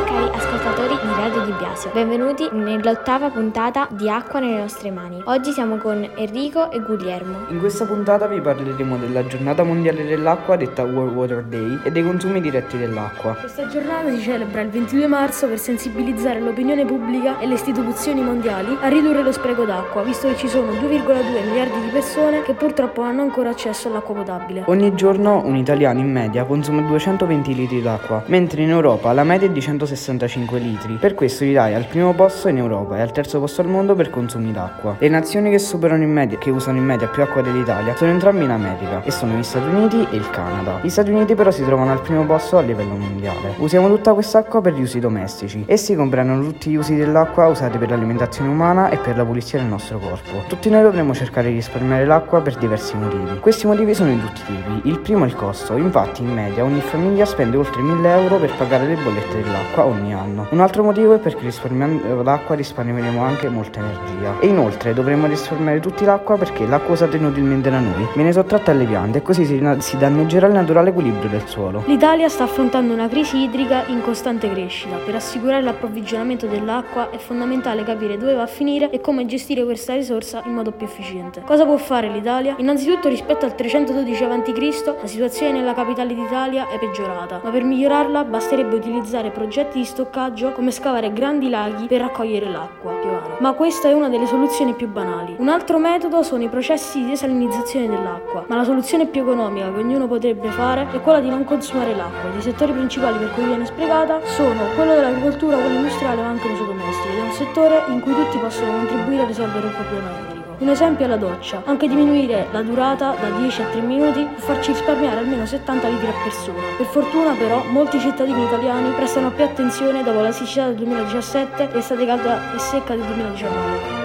cari ascoltatori di Radio Di Biasio. Benvenuti nell'ottava puntata di Acqua nelle nostre mani. Oggi siamo con Enrico e Guglielmo. In questa puntata vi parleremo della giornata mondiale dell'acqua detta World Water Day e dei consumi diretti dell'acqua. Questa giornata si celebra il 22 marzo per sensibilizzare l'opinione pubblica e le istituzioni mondiali a ridurre lo spreco d'acqua, visto che ci sono 2,2 miliardi di persone che purtroppo non hanno ancora accesso all'acqua potabile. Ogni giorno un italiano in media consuma 220 litri d'acqua, mentre in Europa la media è di 165 litri. Per questo l'Italia è al primo posto in Europa e al terzo posto al mondo per consumi d'acqua. Le nazioni che superano in media, che usano in media più acqua dell'Italia, sono entrambi in America e sono gli Stati Uniti e il Canada. Gli Stati Uniti però si trovano al primo posto a livello mondiale. Usiamo tutta quest'acqua per gli usi domestici. Essi comprendono tutti gli usi dell'acqua usati per l'alimentazione umana e per la pulizia del nostro corpo. Tutti noi dovremmo cercare di risparmiare l'acqua per diversi motivi. Questi motivi sono di tutti i tipi. Il primo è il costo, infatti in media ogni famiglia spende oltre 1000 euro per pagare le bollette dell'acqua ogni anno. Un altro motivo è perché risparmiando l'acqua risparmieremo anche molta energia. E inoltre dovremmo risparmiare tutti l'acqua perché l'acqua usata inutilmente da noi viene sottratta alle piante e così si, si danneggerà il naturale equilibrio del suolo. L'Italia sta affrontando una crisi idrica in costante crescita. Per assicurare l'approvvigionamento dell'acqua è fondamentale capire dove va a finire e come gestire questa risorsa in modo più efficiente. Cosa può fare l'Italia? Innanzitutto rispetto al 312 a.C. la situazione nella capitale d'Italia è peggiorata, ma per migliorarla basterebbe utilizzare progetti di stoccaggio come scavare grandi laghi per raccogliere l'acqua piovana. Ma questa è una delle soluzioni più banali. Un altro metodo sono i processi di desalinizzazione dell'acqua, ma la soluzione più economica che ognuno potrebbe fare è quella di non consumare l'acqua. I settori principali per cui viene sprecata sono quello dell'agricoltura, quello industriale ma anche l'uso domestico ed è un settore in cui tutti possono contribuire a risolvere il problema idrico. Un esempio è la doccia, anche diminuire la durata da 10 a 3 minuti può farci risparmiare almeno 70 litri a persona. Per fortuna però molti cittadini italiani prestano più attenzione dopo la siccità del 2017 e l'estate calda e secca del 2019.